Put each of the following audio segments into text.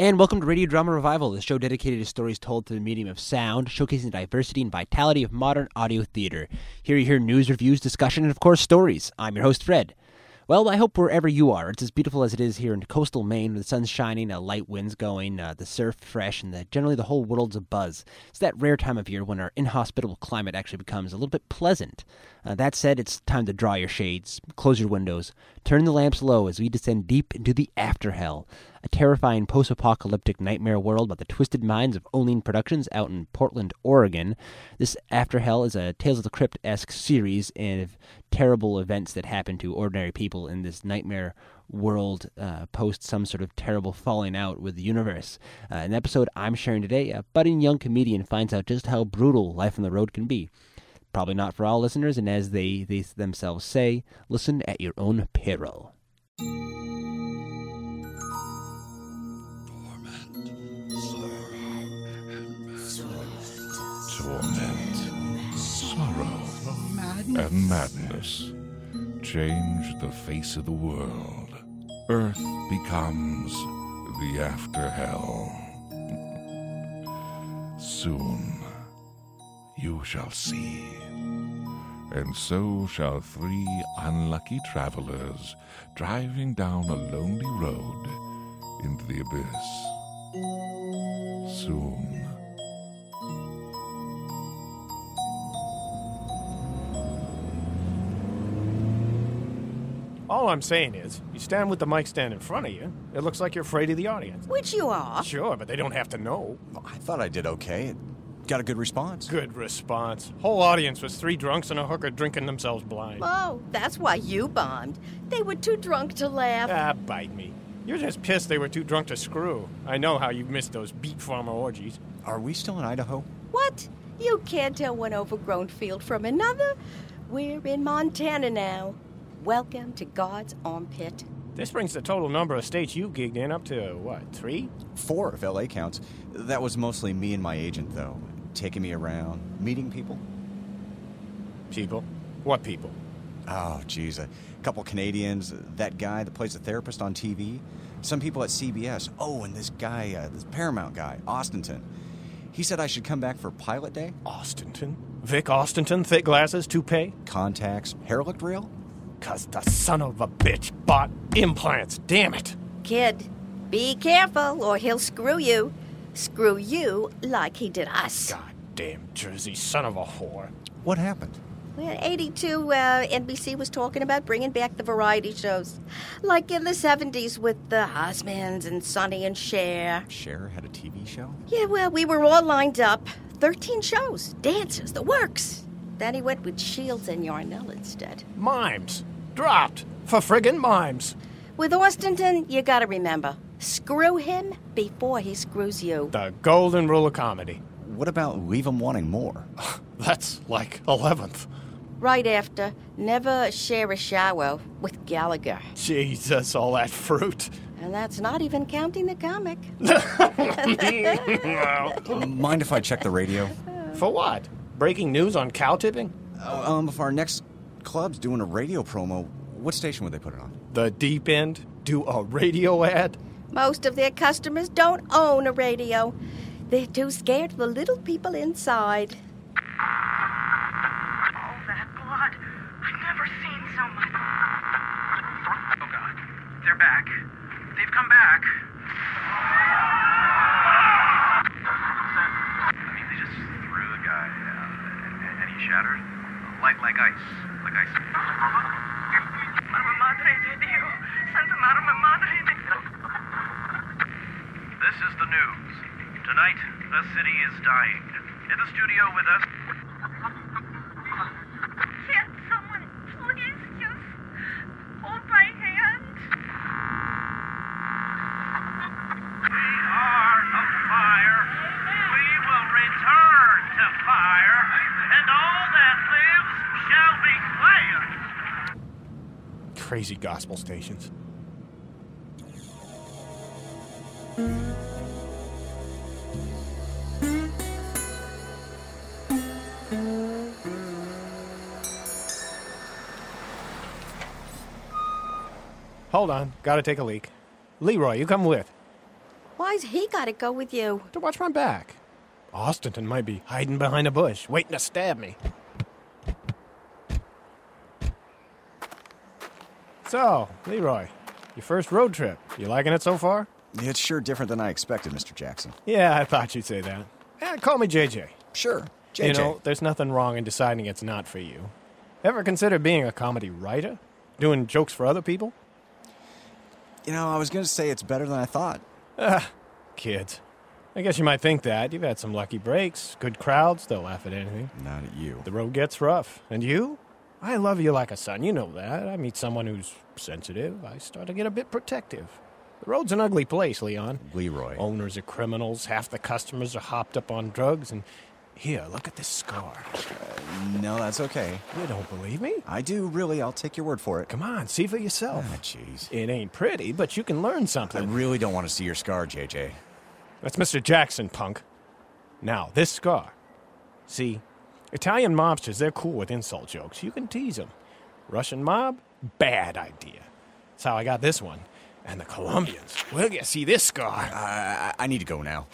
And welcome to Radio Drama Revival, the show dedicated to stories told through the medium of sound, showcasing the diversity and vitality of modern audio theater. Here you hear news, reviews, discussion, and of course, stories. I'm your host, Fred. Well, I hope wherever you are, it's as beautiful as it is here in coastal Maine, where the sun's shining, a light wind's going, uh, the surf fresh, and the, generally the whole world's a buzz. It's that rare time of year when our inhospitable climate actually becomes a little bit pleasant. Uh, that said, it's time to draw your shades, close your windows, turn the lamps low as we descend deep into the after hell, a terrifying post apocalyptic nightmare world about the twisted minds of Olean Productions out in Portland, Oregon. This After Hell is a Tales of the Crypt esque series of terrible events that happen to ordinary people in this nightmare world uh, post some sort of terrible falling out with the universe. Uh, an episode I'm sharing today, a budding young comedian finds out just how brutal life on the road can be. Probably not for all listeners, and as they, they themselves say, listen at your own peril. And madness change the face of the world. Earth becomes the after hell. Soon you shall see, and so shall three unlucky travelers driving down a lonely road into the abyss. Soon. All I'm saying is, you stand with the mic stand in front of you, it looks like you're afraid of the audience. Which you are. Sure, but they don't have to know. I thought I did okay. It Got a good response. Good response. Whole audience was three drunks and a hooker drinking themselves blind. Oh, that's why you bombed. They were too drunk to laugh. Ah, bite me. You're just pissed they were too drunk to screw. I know how you missed those beet farmer orgies. Are we still in Idaho? What? You can't tell one overgrown field from another? We're in Montana now. Welcome to God's armpit. This brings the total number of states you gigged in up to, what, three? Four, if LA counts. That was mostly me and my agent, though. Taking me around, meeting people. People? What people? Oh, geez. A couple Canadians, that guy that plays the therapist on TV, some people at CBS. Oh, and this guy, uh, this Paramount guy, Austinton. He said I should come back for pilot day. Austinton? Vic Austinton, thick glasses, toupee? Contacts, hair looked real. Cause the son of a bitch bought implants, damn it. Kid, be careful or he'll screw you. Screw you like he did us. Goddamn Jersey son of a whore. What happened? Well, 82, uh, NBC was talking about bringing back the variety shows. Like in the 70s with the Osmonds and Sonny and Cher. Cher had a TV show? Yeah, well, we were all lined up. 13 shows, dances, the works. Then he went with Shields and Yarnell instead. Mimes. Dropped. For friggin' mimes. With Austinton, you gotta remember screw him before he screws you. The golden rule of comedy. What about leave him wanting more? That's like 11th. Right after, never share a shower with Gallagher. Jesus, all that fruit. And that's not even counting the comic. Mind if I check the radio? For what? Breaking news on cow tipping? Uh, um, if our next club's doing a radio promo, what station would they put it on? The deep end? Do a radio ad? Most of their customers don't own a radio. They're too scared for the little people inside. All that blood. I've never seen so much. Oh, God. They're back. They've come back. I mean, they just threw the guy out, and, and he shattered. Like, like ice. Like ice. Arma madre de Dio. Santa Arma madre de This is the news. Tonight, the city is dying. In the studio with us. Can't someone please just hold my hand? We are of fire. We will return to fire, and all that lives shall be quiet. Crazy gospel stations. Hold on, gotta take a leak. Leroy, you come with. Why's he gotta go with you? To watch my back. Austinton might be hiding behind a bush, waiting to stab me. So, Leroy, your first road trip. You liking it so far? It's sure different than I expected, Mr. Jackson. Yeah, I thought you'd say that. Eh, call me JJ. Sure. JJ. You know, there's nothing wrong in deciding it's not for you. Ever consider being a comedy writer? Doing jokes for other people? You know, I was going to say it's better than I thought. Ah, Kids. I guess you might think that. You've had some lucky breaks, good crowds, they'll laugh at anything. Not at you. The road gets rough. And you? I love you like a son, you know that. I meet someone who's sensitive, I start to get a bit protective. The road's an ugly place, Leon. Leroy. Owners are criminals, half the customers are hopped up on drugs, and here, look at this scar. No, that's okay. You don't believe me? I do, really. I'll take your word for it. Come on, see for yourself. Ah, jeez. It ain't pretty, but you can learn something. I something. really don't want to see your scar, JJ. That's Mr. Jackson, punk. Now, this scar. See, Italian mobsters, they're cool with insult jokes. You can tease them. Russian mob, bad idea. That's how I got this one. And the Colombians, well, you see this scar. I, I need to go now.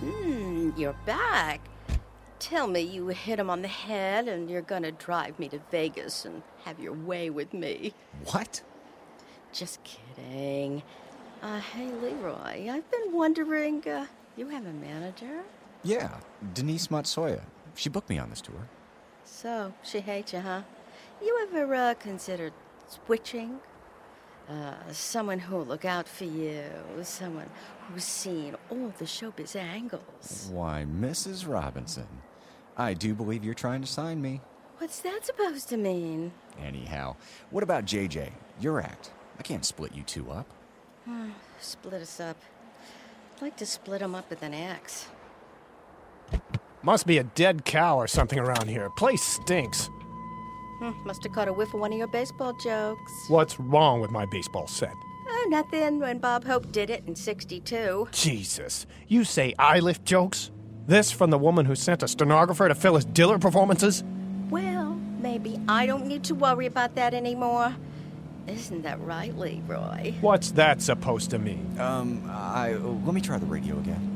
Hmm, you're back. Tell me you hit him on the head and you're gonna drive me to Vegas and have your way with me. What? Just kidding. Uh, hey, Leroy, I've been wondering, uh, you have a manager? Yeah, Denise Matsoya. She booked me on this tour. So, she hates you, huh? You ever, uh, considered switching? Uh, someone who'll look out for you, someone who's seen all the showbiz angles. Why, Mrs. Robinson. I do believe you're trying to sign me. What's that supposed to mean? Anyhow, what about JJ? Your act. I can't split you two up. Split us up. I'd like to split split 'em up with an axe. Must be a dead cow or something around here. Place stinks. Hmm, must have caught a whiff of one of your baseball jokes. What's wrong with my baseball set? Oh, nothing when Bob Hope did it in 62. Jesus, you say I lift jokes? This from the woman who sent a stenographer to Phyllis Diller performances? Well, maybe I don't need to worry about that anymore. Isn't that right, Leroy? What's that supposed to mean? Um, I let me try the radio again.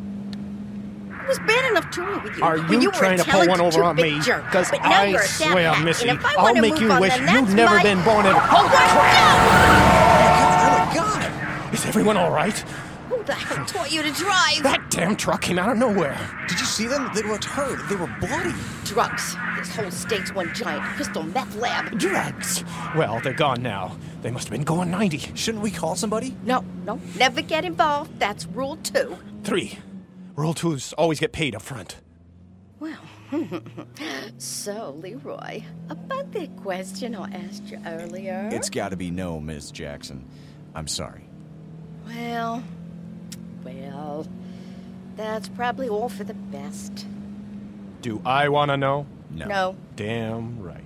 It was bad enough touring with you. Are you, you trying to pull one over on me? jerk. Because I you're a fat swear, hat, Missy, and I I'll make you wish then you'd never my- been born in. Oh, Oh my God! Is everyone all right? What? Who the hell taught you to drive? That damn truck came out of nowhere. Did you see them? They looked hurt. They were bloody. Drugs. This whole state's one giant crystal meth lab. Drugs. Well, they're gone now. They must have been going 90. Shouldn't we call somebody? No, no, never get involved. That's rule two. Three. Rule twos always get paid up front. Well, so, Leroy, about that question I asked you earlier. It's got to be no, Miss Jackson. I'm sorry. Well, well, that's probably all for the best. Do I want to know? No. No. Damn right.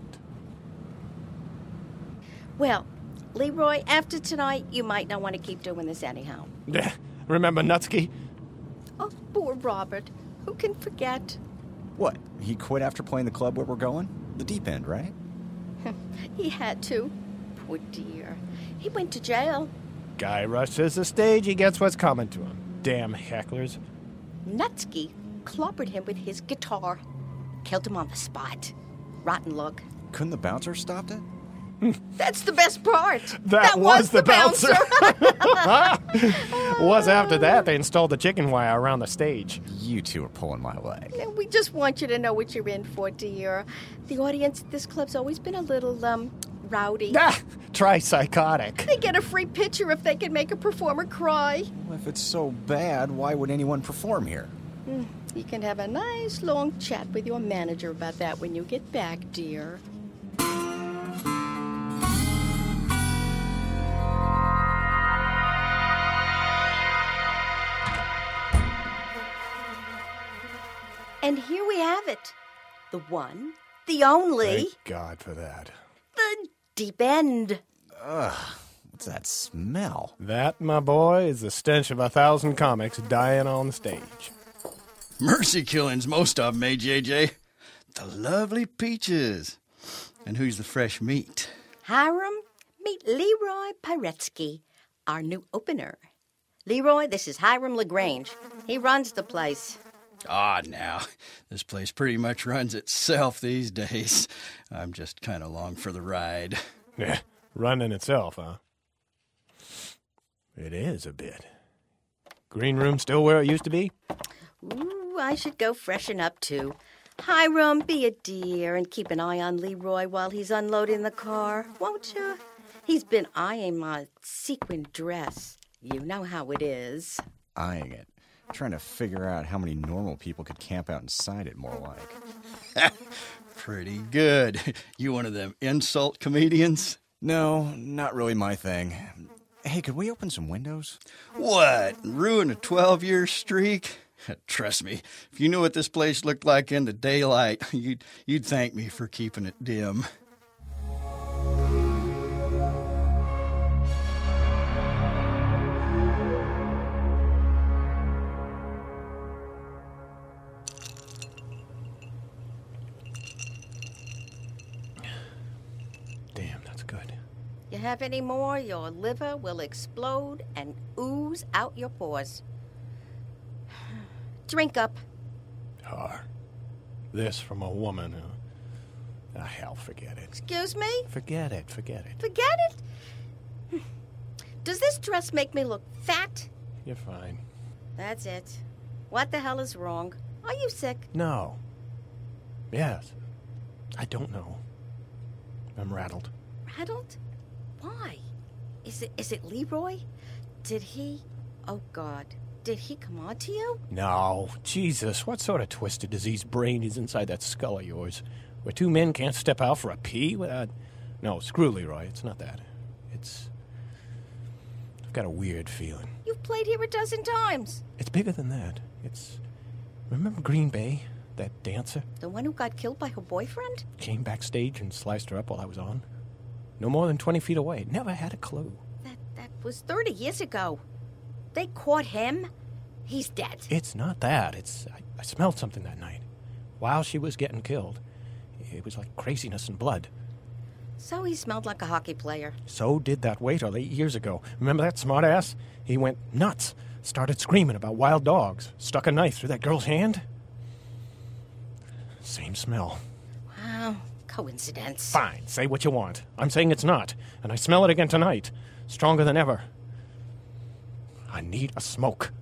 Well, Leroy, after tonight, you might not want to keep doing this anyhow. Remember Nutsky? Oh, poor Robert. Who can forget? What? He quit after playing the club where we're going? The deep end, right? He had to. Poor dear. He went to jail. Guy rushes the stage, he gets what's coming to him. Damn hecklers. Nutsky clobbered him with his guitar. Killed him on the spot. Rotten look. Couldn't the bouncer stopped it? That's the best part. That was the bouncer. Was after that they installed the chicken wire around the stage. You two are pulling my leg. we just want you to know what you're in for, dear. The audience at this club's always been a little, um, rowdy. Ah, try psychotic. They get a free picture if they can make a performer cry. Well, if it's so bad, why would anyone perform here? You can have a nice long chat with your manager about that when you get back, dear. And here we have it. The one, the only, Thank God for that. The deep end. Ugh, what's that smell? That, my boy, is the stench of a thousand comics dying on the stage. Mercy killings, most of 'em, eh, JJ? the lovely peaches. And who's the fresh meat? Hiram, meet Leroy Piretsky, our new opener. Leroy, this is Hiram LaGrange. He runs the place. Ah, now, this place pretty much runs itself these days. I'm just kind of long for the ride. Yeah, running itself, huh? It is a bit. Green room still where it used to be? Ooh, I should go freshen up too. Hiram, be a dear and keep an eye on Leroy while he's unloading the car, won't you? He's been eyeing my sequin dress. You know how it is. Eyeing it. Trying to figure out how many normal people could camp out inside it, more like. Pretty good. You one of them insult comedians? No, not really my thing. Hey, could we open some windows? What? Ruin a 12 year streak? Trust me, if you knew what this place looked like in the daylight, you'd, you'd thank me for keeping it dim. Have any more, your liver will explode and ooze out your pores. Drink up. Har. This from a woman who. Ah, hell, forget it. Excuse me? Forget it, forget it. Forget it. Does this dress make me look fat? You're fine. That's it. What the hell is wrong? Are you sick? No. Yes. I don't know. I'm rattled. Rattled? Why? Is it is it Leroy? Did he? Oh God! Did he come on to you? No. Jesus, what sort of twisted disease brain is inside that skull of yours? Where two men can't step out for a pee without. No, screw Leroy. It's not that. It's. I've got a weird feeling. You've played here a dozen times. It's bigger than that. It's. Remember Green Bay? That dancer? The one who got killed by her boyfriend? Came backstage and sliced her up while I was on? No more than 20 feet away. Never had a clue. That that was thirty years ago. They caught him. He's dead. It's not that. It's. I, I smelled something that night. While she was getting killed. It was like craziness and blood. So he smelled like a hockey player. So did that waiter eight years ago. Remember that smartass? He went nuts. Started screaming about wild dogs. Stuck a knife through that girl's hand. Same smell. Wow, coincidence. Fine, say what you want. I'm saying it's not. And I smell it again tonight. Stronger than ever. I need a smoke.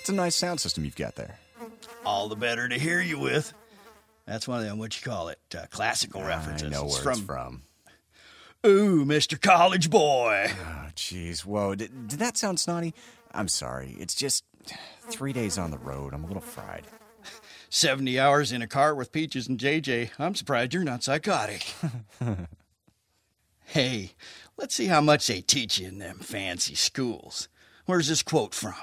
It's a nice sound system you've got there. All the better to hear you with. That's one of them, what you call it, uh, classical references. I know It's where it's from. Ooh, Mr. College Boy. Oh, jeez. Whoa. Did, did that sound snotty? I'm sorry. It's just three days on the road. I'm a little fried. 70 hours in a car with Peaches and JJ. I'm surprised you're not psychotic. hey, let's see how much they teach you in them fancy schools. Where's this quote from?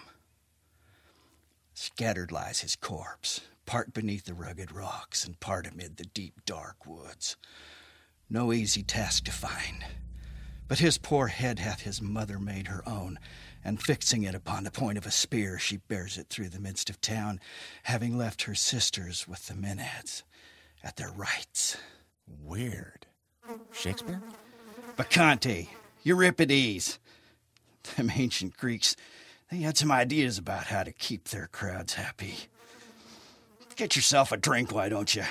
Scattered lies his corpse, part beneath the rugged rocks and part amid the deep dark woods. No easy task to find. But his poor head hath his mother made her own, and fixing it upon the point of a spear, she bears it through the midst of town, having left her sisters with the Maenads at their rites. Weird. Shakespeare? Bacchante, Euripides. Them ancient Greeks, they had some ideas about how to keep their crowds happy. Get yourself a drink, why don't you?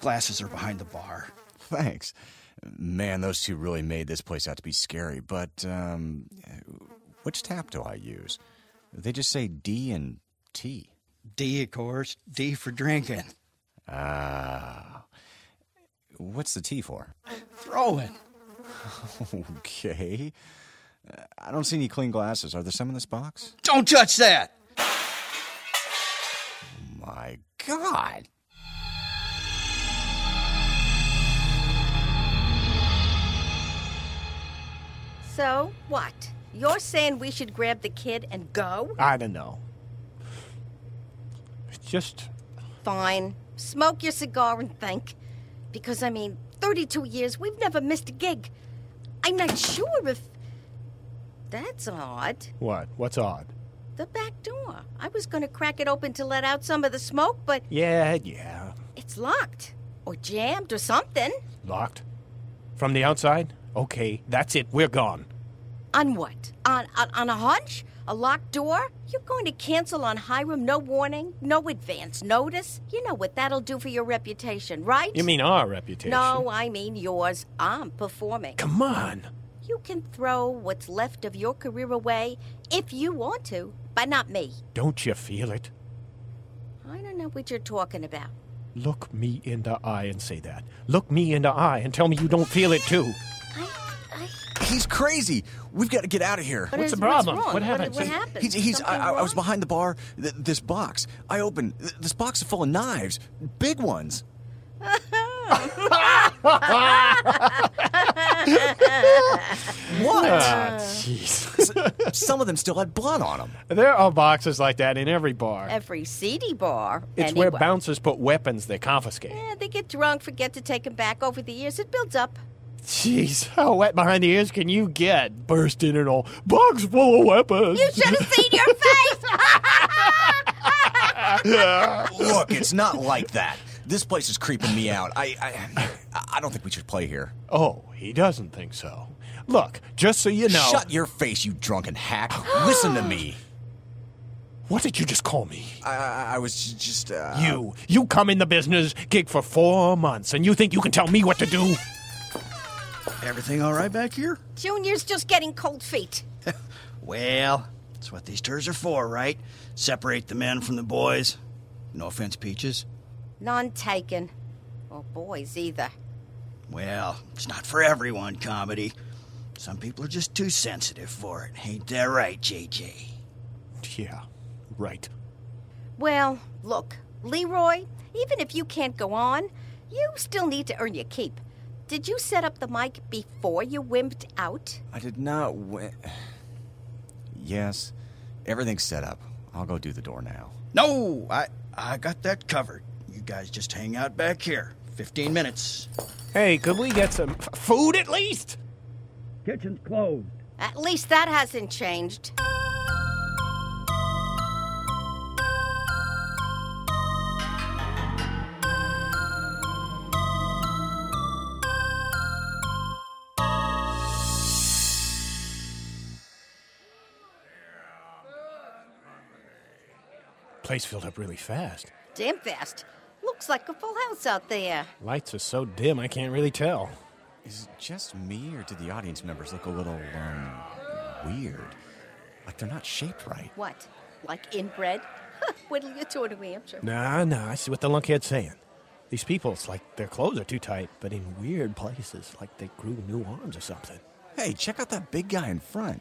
Glasses are behind the bar. Thanks. Man, those two really made this place out to be scary. But, um, which tap do I use? They just say D and T. D, of course. D for drinking. Ah. What's the T for? Throwing. Okay. I don't see any clean glasses. Are there some in this box? Don't touch that! My God. So what? You're saying we should grab the kid and go? I don't know. It's just. Fine. Smoke your cigar and think. Because, I mean, 32 years, we've never missed a gig. I'm not sure if. That's odd. What? What's odd? The back door. I was going to crack it open to let out some of the smoke, but Yeah, yeah. it's locked. Or jammed or something. Locked? From the outside? Okay, that's it. We're gone. On what? On, on, on a hunch? A locked door? You're going to cancel on Hiram, no warning, no advance notice? You know what that'll do for your reputation, right? You mean our reputation? No, I mean yours. I'm performing. Come on. You can throw what's left of your career away if you want to, but not me. Don't you feel it? I don't know what you're talking about. Look me in the eye and say that. Look me in the eye and tell me you don't feel it too. I, I. He's crazy. We've got to get out of here. What What's is- the problem? wrong? What happened? What, Say- happened? He's, he's I, I I was behind the bar. Th- this box. I opened. th- This box is full of knives. Big ones. what? Ah, jeez. Some of them still had blood on them. there are boxes like that in every bar. Every seedy bar. It's anyway. where bouncers put weapons they confiscate. Yeah, they get drunk, forget to take them back. Over the years, it builds up. Jeez, how wet behind the ears can you get? Burst in and all. Box full of weapons. You should have seen your face. Look, it's not like that. This place is creeping me out. I, I, I don't think we should play here. Oh, he doesn't think so. Look, just so you know. Shut your face, you drunken hack. Listen to me. What did you just call me? I, I, I was just. Uh, You. You come in the business, gig for four months, and you think you can tell me what to do? Everything all right back here? Junior's just getting cold feet. Well, that's what these tours are for, right? Separate the men from the boys. No offense, Peaches. None taken. Or boys either. Well, it's not for everyone, comedy. Some people are just too sensitive for it. Ain't that right, JJ? Yeah, right. Well, look, Leroy, even if you can't go on, you still need to earn your keep. Did you set up the mic before you wimped out? I did not. Wi- yes, everything's set up. I'll go do the door now. No, I I got that covered. You guys just hang out back here. Fifteen minutes. Hey, could we get some f- food at least? Kitchen's closed. At least that hasn't changed. Place filled up really fast. Damn fast. Looks like a full house out there. Lights are so dim I can't really tell. Is it just me, or do the audience members look a little, um, weird? Like they're not shaped right. What? Like inbred? Wait till you tour to New Hampshire. Nah, nah, I see what the lunkhead's saying. These people, it's like their clothes are too tight, but in weird places, like they grew new arms or something. Hey, check out that big guy in front.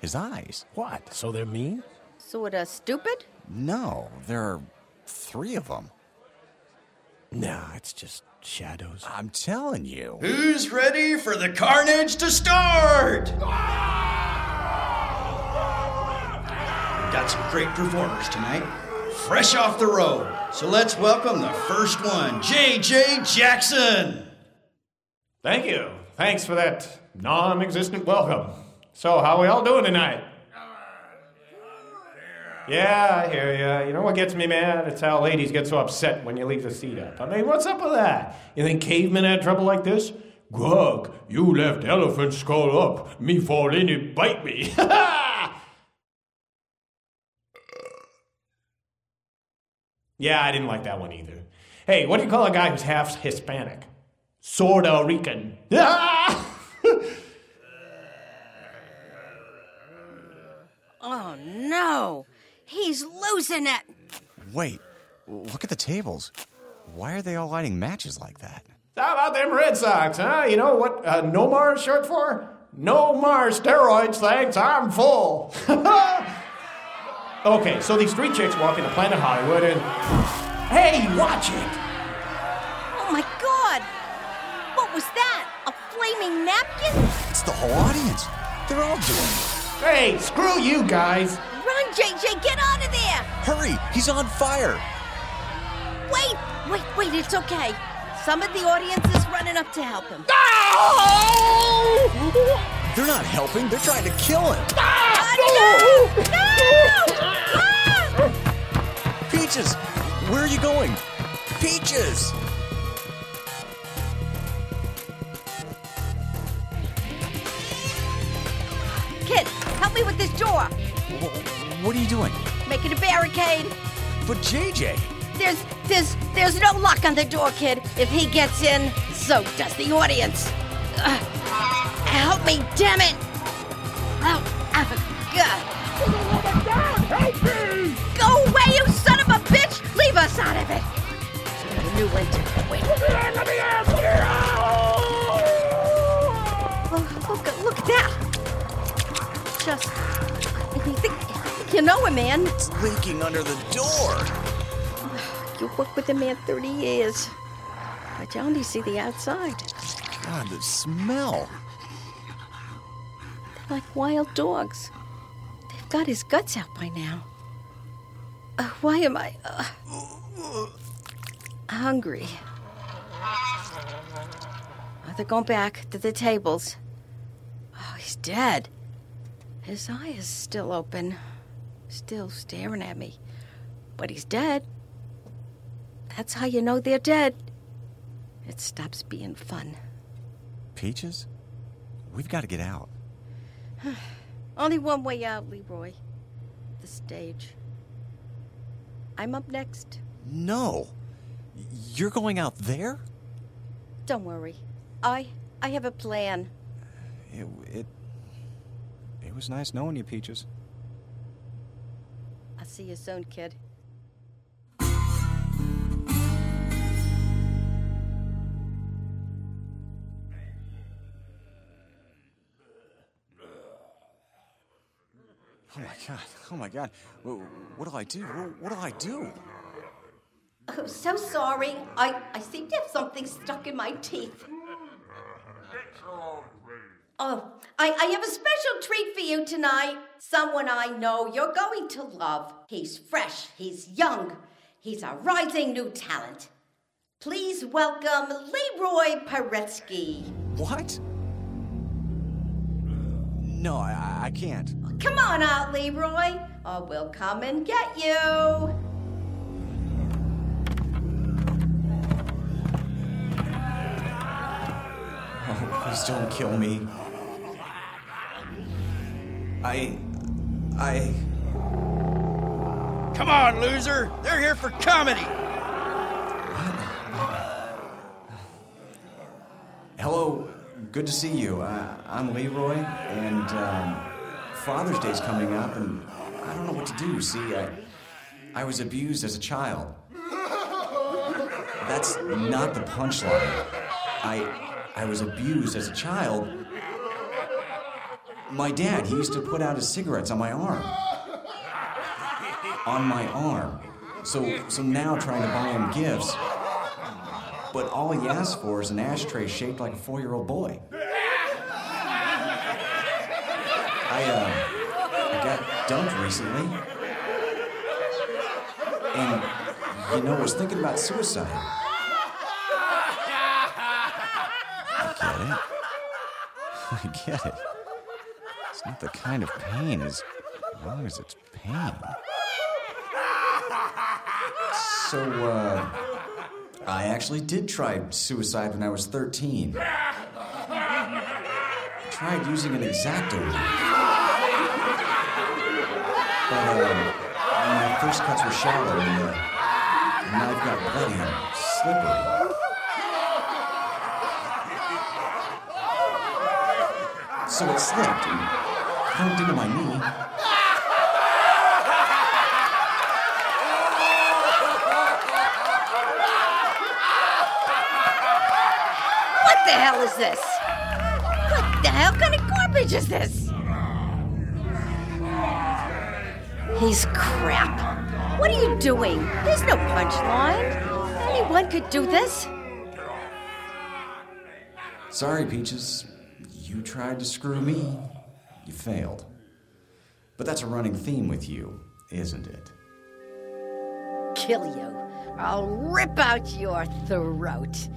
His eyes. What? So they're mean? Sorta stupid? No, there are three of them. Nah, it's just shadows. I'm telling you. Who's ready for the carnage to start? Got some great performers tonight. Fresh off the road. So let's welcome the first one, JJ Jackson. Thank you. Thanks for that non existent welcome. So, how we all doing tonight? Yeah, I hear ya. You know what gets me mad? It's how ladies get so upset when you leave the seat up. I mean, what's up with that? You think cavemen had trouble like this? Grug, you left elephant skull up. Me fall in and bite me. yeah, I didn't like that one either. Hey, what do you call a guy who's half Hispanic? Sorta Rican. Ah! Oh no! He's losing it! Wait, look at the tables. Why are they all lighting matches like that? How about them Red Sox, huh? You know what uh, NOMAR is short for? No more steroids, thanks, I'm full. okay, so these three chicks walk into Planet Hollywood and. Hey, watch it! Oh my god! What was that? A flaming napkin? It's the whole audience. They're all doing it. Hey, screw you guys! Run, JJ, get out of there! Hurry, he's on fire. Wait, wait, wait, it's okay. Some of the audience is running up to help him. They're not helping, they're trying to kill him. Ah, no! No! Ah! Peaches, where are you going? Peaches! Kid, help me with this door. Wh- What are you doing? Making a barricade. But JJ! There's, there's, there's no lock on the door, kid. If he gets in, so does the audience. Ugh. help me, damn it! Oh, ah, God. Help me! Go away, you son of a bitch! Leave us out of it. A new winter. Wait. Oh, look, at- look at that. Just, you think you know him, man? It's leaking under the door! You worked with a man 30 years. But you only see the outside. God, the smell! They're like wild dogs. They've got his guts out by now. Uh, why am I uh, hungry? Oh, they're going back to the tables. Oh, he's dead. His eye is still open, still staring at me. But he's dead. That's how you know they're dead. It stops being fun. Peaches? We've got to get out. Only one way out, Leroy. The stage. I'm up next. No! You're going out there? Don't worry. I I have a plan. It, it, it was nice knowing you, Peaches. I'll see you soon, kid. Oh my god, oh my god. Wh- What'll I do? Wh- What'll I do? Oh, so sorry. I, I seem to have something stuck in my teeth. Oh, I, I have a special treat for you tonight. Someone I know you're going to love. He's fresh, he's young, he's a rising new talent. Please welcome Leroy Paretsky. What? No, I, I- can't. Come on out, Leroy, or we'll come and get you. Oh, please don't kill me. I. I. Come on, loser! They're here for comedy! Hello, good to see you. Uh, I'm Leroy, and um, Father's Day's coming up, and I don't know what to do. See, I, I was abused as a child. That's not the punchline. I, I was abused as a child. My dad, he used to put out his cigarettes on my arm. On my arm. So, so now trying to buy him gifts, but all he asked for is an ashtray shaped like a four year old boy. I, uh, I got dumped recently. And, you know, was thinking about suicide. I get it. I get it. Not the kind of pain as long as it's pain. So, uh, I actually did try suicide when I was 13. I tried using an X-Acto. But uh, my first cuts were shallow and the knife got bloody and slippery. So it slipped into my knee. What the hell is this? What the hell kind of garbage is this? He's crap. What are you doing? There's no punchline. Anyone could do this. Sorry, Peaches. You tried to screw me. You failed. But that's a running theme with you, isn't it? Kill you. I'll rip out your throat.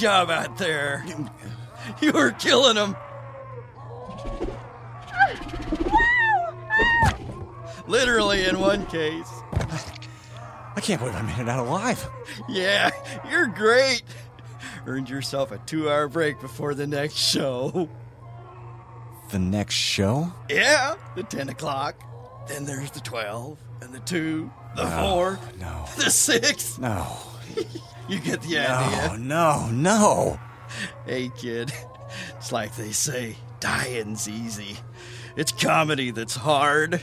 Job out there. You were killing them. Literally, in one case. I can't believe I made it out alive. Yeah, you're great. Earned yourself a two hour break before the next show. The next show? Yeah, the 10 o'clock. Then there's the 12, and the 2, the No, 4, no. the 6. No. You get the No, idea. no, no. No. Hey, kid, it's like they say dying's easy. It's comedy that's hard.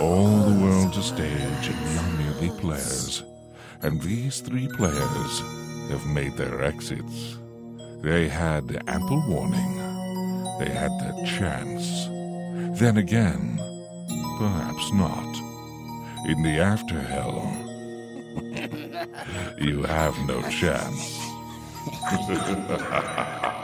All the world's a stage, and we are merely players. And these three players have made their exits. They had ample warning. They had their chance. Then again, perhaps not. In the afterhell, you have no chance.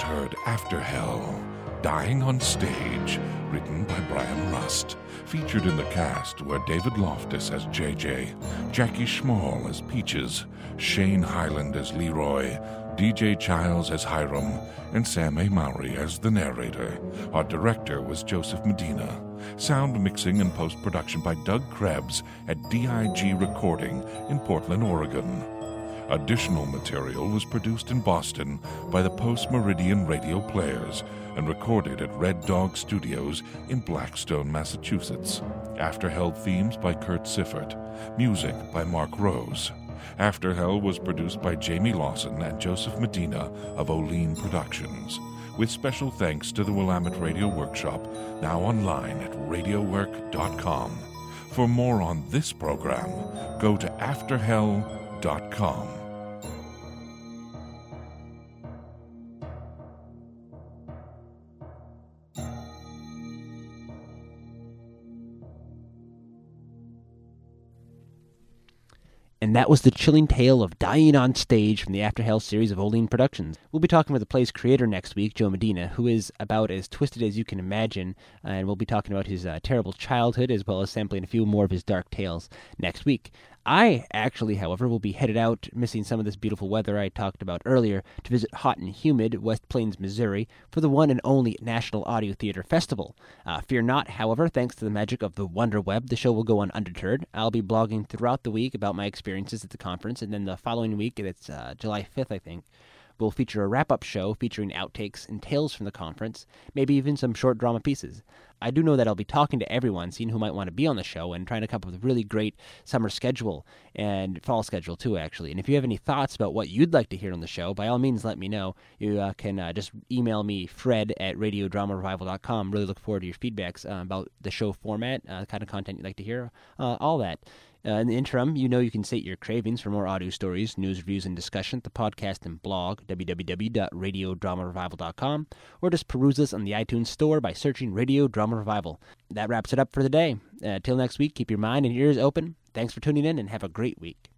heard After Hell, Dying on Stage, written by Brian Rust. Featured in the cast were David Loftus as JJ, Jackie Schmall as Peaches, Shane Highland as Leroy, DJ Childs as Hiram, and Sam A. Mowry as the narrator. Our director was Joseph Medina. Sound mixing and post production by Doug Krebs at DIG Recording in Portland, Oregon. Additional material was produced in Boston by the Post Meridian Radio Players and recorded at Red Dog Studios in Blackstone, Massachusetts. After Hell themes by Kurt Siffert. Music by Mark Rose. After Hell was produced by Jamie Lawson and Joseph Medina of Olean Productions. With special thanks to the Willamette Radio Workshop, now online at radiowork.com. For more on this program, go to afterhell.com. And that was the chilling tale of dying on stage from the After Hell series of Olean Productions. We'll be talking with the play's creator next week, Joe Medina, who is about as twisted as you can imagine, and we'll be talking about his uh, terrible childhood as well as sampling a few more of his dark tales next week. I actually, however, will be headed out, missing some of this beautiful weather I talked about earlier, to visit hot and humid West Plains, Missouri, for the one and only National Audio Theater Festival. Uh, fear not, however, thanks to the magic of the Wonder Web, the show will go on undeterred. I'll be blogging throughout the week about my experiences at the conference, and then the following week, it's uh, July 5th, I think, will feature a wrap up show featuring outtakes and tales from the conference, maybe even some short drama pieces. I do know that I'll be talking to everyone, seeing who might want to be on the show, and trying to come up with a really great summer schedule and fall schedule too, actually. And if you have any thoughts about what you'd like to hear on the show, by all means, let me know. You uh, can uh, just email me, fred at radiodramarevival.com. Really look forward to your feedbacks uh, about the show format, uh, the kind of content you'd like to hear, uh, all that. Uh, in the interim, you know you can sate your cravings for more audio stories, news, reviews, and discussion at the podcast and blog, www.radiodramarevival.com, or just peruse us on the iTunes Store by searching Radio Drama Revival. That wraps it up for the day. Uh, till next week, keep your mind and ears open. Thanks for tuning in and have a great week.